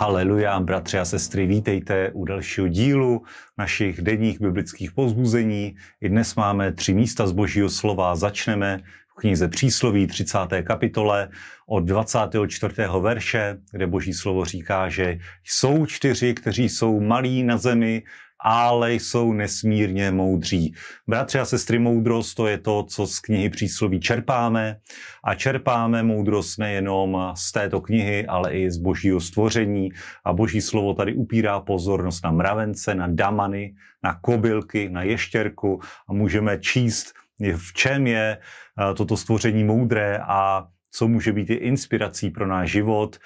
Haleluja, bratři a sestry, vítejte u dalšího dílu našich denních biblických pozbuzení. I dnes máme tři místa z božího slova. Začneme v knize Přísloví 30. kapitole od 24. verše, kde boží slovo říká, že jsou čtyři, kteří jsou malí na zemi ale jsou nesmírně moudří. Bratři a sestry, moudrost to je to, co z knihy přísloví čerpáme. A čerpáme moudrost nejenom z této knihy, ale i z božího stvoření. A boží slovo tady upírá pozornost na mravence, na damany, na kobylky, na ještěrku. A můžeme číst, v čem je eh, toto stvoření moudré a co může být i inspirací pro náš život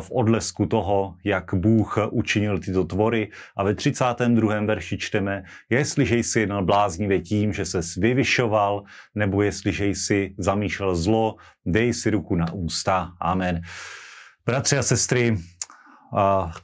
v odlesku toho, jak Bůh učinil tyto tvory. A ve 32. verši čteme, jestliže jsi jednal bláznivě tím, že se vyvyšoval, nebo jestliže jsi zamýšlel zlo, dej si ruku na ústa. Amen. Bratři a sestry,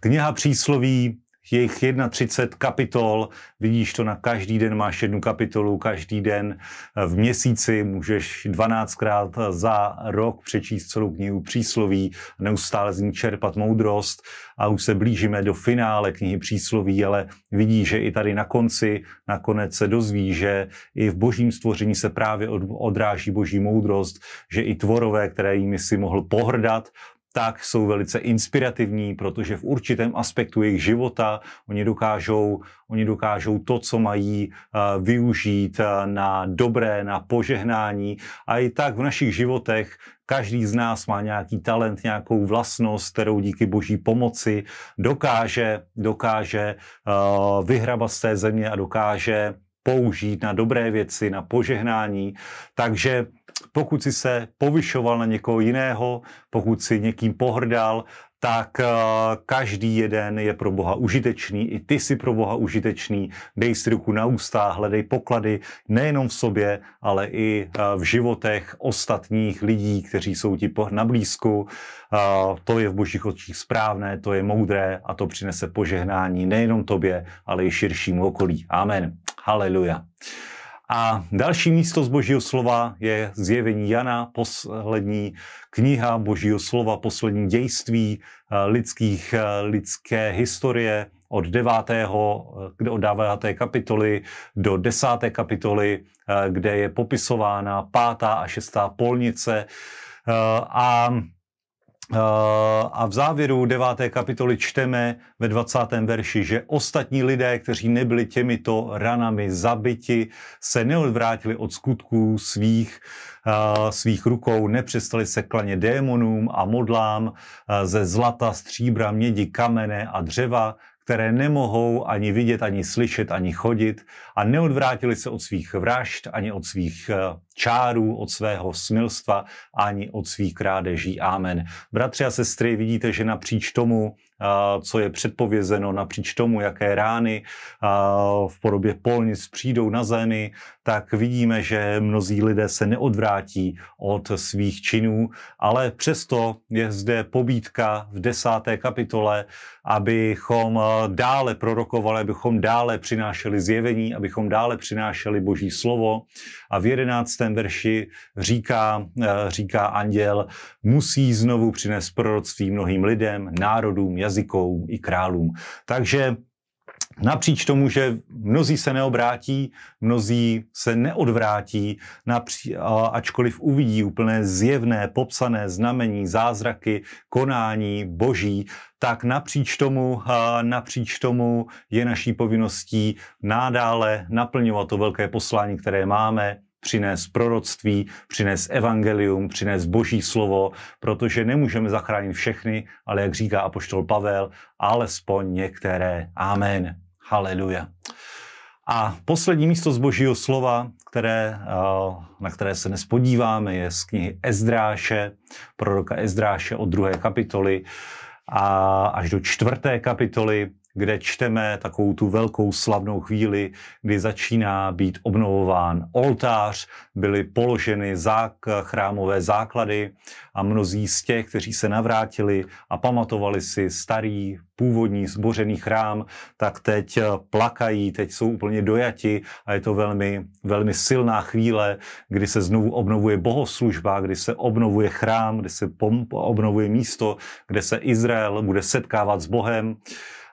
kniha přísloví je jich 31 kapitol, vidíš to na každý den, máš jednu kapitolu, každý den v měsíci můžeš 12krát za rok přečíst celou knihu přísloví, neustále z ní čerpat moudrost. A už se blížíme do finále knihy přísloví, ale vidíš, že i tady na konci nakonec se dozví, že i v božím stvoření se právě odráží boží moudrost, že i tvorové, které jimi si mohl pohrdat, tak jsou velice inspirativní, protože v určitém aspektu jejich života oni dokážou, oni dokážou to, co mají uh, využít uh, na dobré, na požehnání. A i tak v našich životech každý z nás má nějaký talent, nějakou vlastnost, kterou díky boží pomoci dokáže, dokáže uh, vyhrabat z té země a dokáže použít na dobré věci, na požehnání. Takže pokud si se povyšoval na někoho jiného, pokud si někým pohrdal, tak uh, každý jeden je pro Boha užitečný, i ty si pro Boha užitečný, dej si ruku na ústa, hledej poklady nejenom v sobě, ale i uh, v životech ostatních lidí, kteří jsou ti na blízku. Uh, to je v božích očích správné, to je moudré a to přinese požehnání nejenom tobě, ale i širšímu okolí. Amen. Haleluja. A další místo z Božího slova je zjevení Jana, poslední kniha Božího slova, poslední dějství eh, lidských, eh, lidské historie od 9. od 9. kapitoly do 10. kapitoly, eh, kde je popisována pátá a šestá polnice. A a v závěru deváté kapitoly čteme ve 20. verši, že ostatní lidé, kteří nebyli těmito ranami zabiti, se neodvrátili od skutků svých, svých rukou, nepřestali se klaně démonům a modlám ze zlata, stříbra, mědi, kamene a dřeva, které nemohou ani vidět, ani slyšet, ani chodit a neodvrátili se od svých vražd, ani od svých čárů, od svého smilstva, ani od svých krádeží. Amen. Bratři a sestry, vidíte, že napříč tomu, co je předpovězeno, napříč tomu, jaké rány v podobě polnic přijdou na zemi, tak vidíme, že mnozí lidé se neodvrátí od svých činů, ale přesto je zde pobídka v desáté kapitole, abychom dále prorokovali, abychom dále přinášeli zjevení, abychom dále přinášeli Boží slovo. A v jedenáctém verši říká, říká anděl, musí znovu přinést proroctví mnohým lidem, národům, jazykům i králům. Takže Napříč tomu, že mnozí se neobrátí, mnozí se neodvrátí, napří, ačkoliv uvidí úplné zjevné, popsané znamení, zázraky, konání boží, tak napříč tomu, napříč tomu je naší povinností nadále naplňovat to velké poslání, které máme, přinést proroctví, přinést evangelium, přinést boží slovo, protože nemůžeme zachránit všechny, ale jak říká apoštol Pavel, alespoň některé. Amen. Haleluja. A poslední místo z božího slova, které, na které se nespodíváme, je z knihy Ezdráše, proroka Ezdráše od druhé kapitoly a až do čtvrté kapitoly, kde čteme takovou tu velkou slavnou chvíli, kdy začíná být obnovován oltář, byly položeny zák- chrámové základy a mnozí z těch, kteří se navrátili a pamatovali si starý původní zbořený chrám, tak teď plakají, teď jsou úplně dojati a je to velmi, velmi silná chvíle, kdy se znovu obnovuje bohoslužba, kdy se obnovuje chrám, kdy se obnovuje místo, kde se Izrael bude setkávat s Bohem.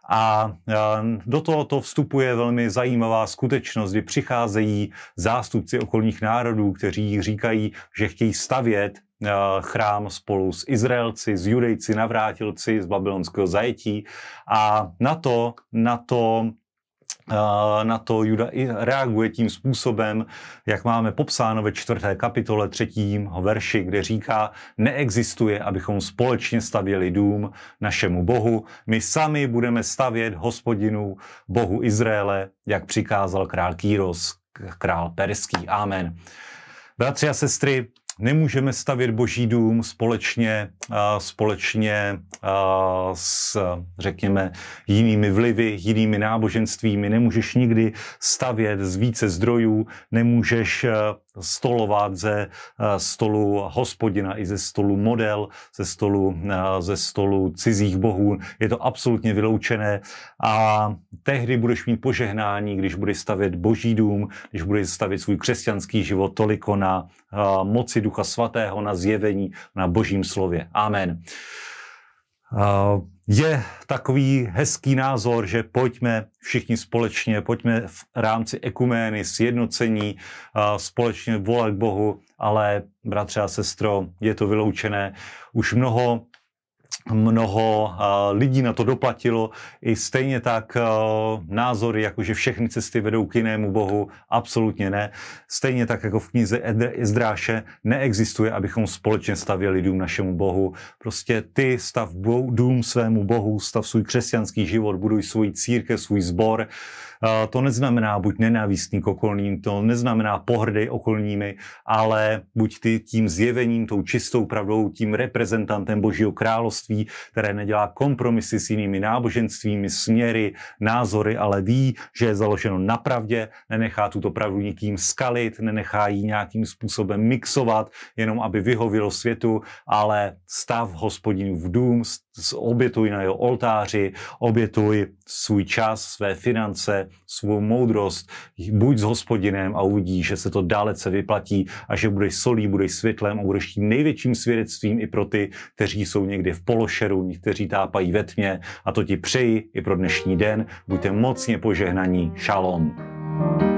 A do tohoto vstupuje velmi zajímavá skutečnost, kdy přicházejí zástupci okolních národů, kteří říkají, že chtějí stavět chrám spolu s Izraelci, s Judejci, navrátilci z babylonského zajetí. A na to, na to na to Juda i reaguje tím způsobem, jak máme popsáno ve čtvrté kapitole třetím verši, kde říká, neexistuje, abychom společně stavěli dům našemu Bohu. My sami budeme stavět hospodinu Bohu Izraele, jak přikázal král Kýros, král perský. Amen. Bratři a sestry, nemůžeme stavět boží dům společně, společně s, řekněme, jinými vlivy, jinými náboženstvími. Nemůžeš nikdy stavět z více zdrojů, nemůžeš stolovat ze stolu hospodina i ze stolu model, ze stolu, ze stolu cizích bohů. Je to absolutně vyloučené a tehdy budeš mít požehnání, když budeš stavět boží dům, když budeš stavět svůj křesťanský život toliko na moci Ducha Svatého, na zjevení, na Božím slově. Amen. Je takový hezký názor, že pojďme všichni společně, pojďme v rámci ekumény, sjednocení, společně volat k Bohu, ale bratře a sestro, je to vyloučené. Už mnoho mnoho lidí na to doplatilo. I stejně tak názory, jako že všechny cesty vedou k jinému bohu, absolutně ne. Stejně tak jako v knize Ezdráše neexistuje, abychom společně stavěli dům našemu bohu. Prostě ty stav dům svému bohu, stav svůj křesťanský život, buduj svůj církev, svůj sbor, to neznamená buď nenávistný k okolním, to neznamená pohrdej okolními, ale buď ty tím zjevením, tou čistou pravdou, tím reprezentantem Božího království, které nedělá kompromisy s jinými náboženstvími, směry, názory, ale ví, že je založeno na pravdě, nenechá tuto pravdu nikým skalit, nenechá ji nějakým způsobem mixovat, jenom aby vyhovilo světu, ale stav hospodinu v dům, obětuj na jeho oltáři, obětuj svůj čas, své finance, svou moudrost, buď s hospodinem a uvidíš, že se to dalece vyplatí a že budeš solí, budeš světlem a budeš tím největším svědectvím i pro ty, kteří jsou někde v pološeru, kteří tápají ve tmě a to ti přeji i pro dnešní den. Buďte mocně požehnaní. Shalom. thank you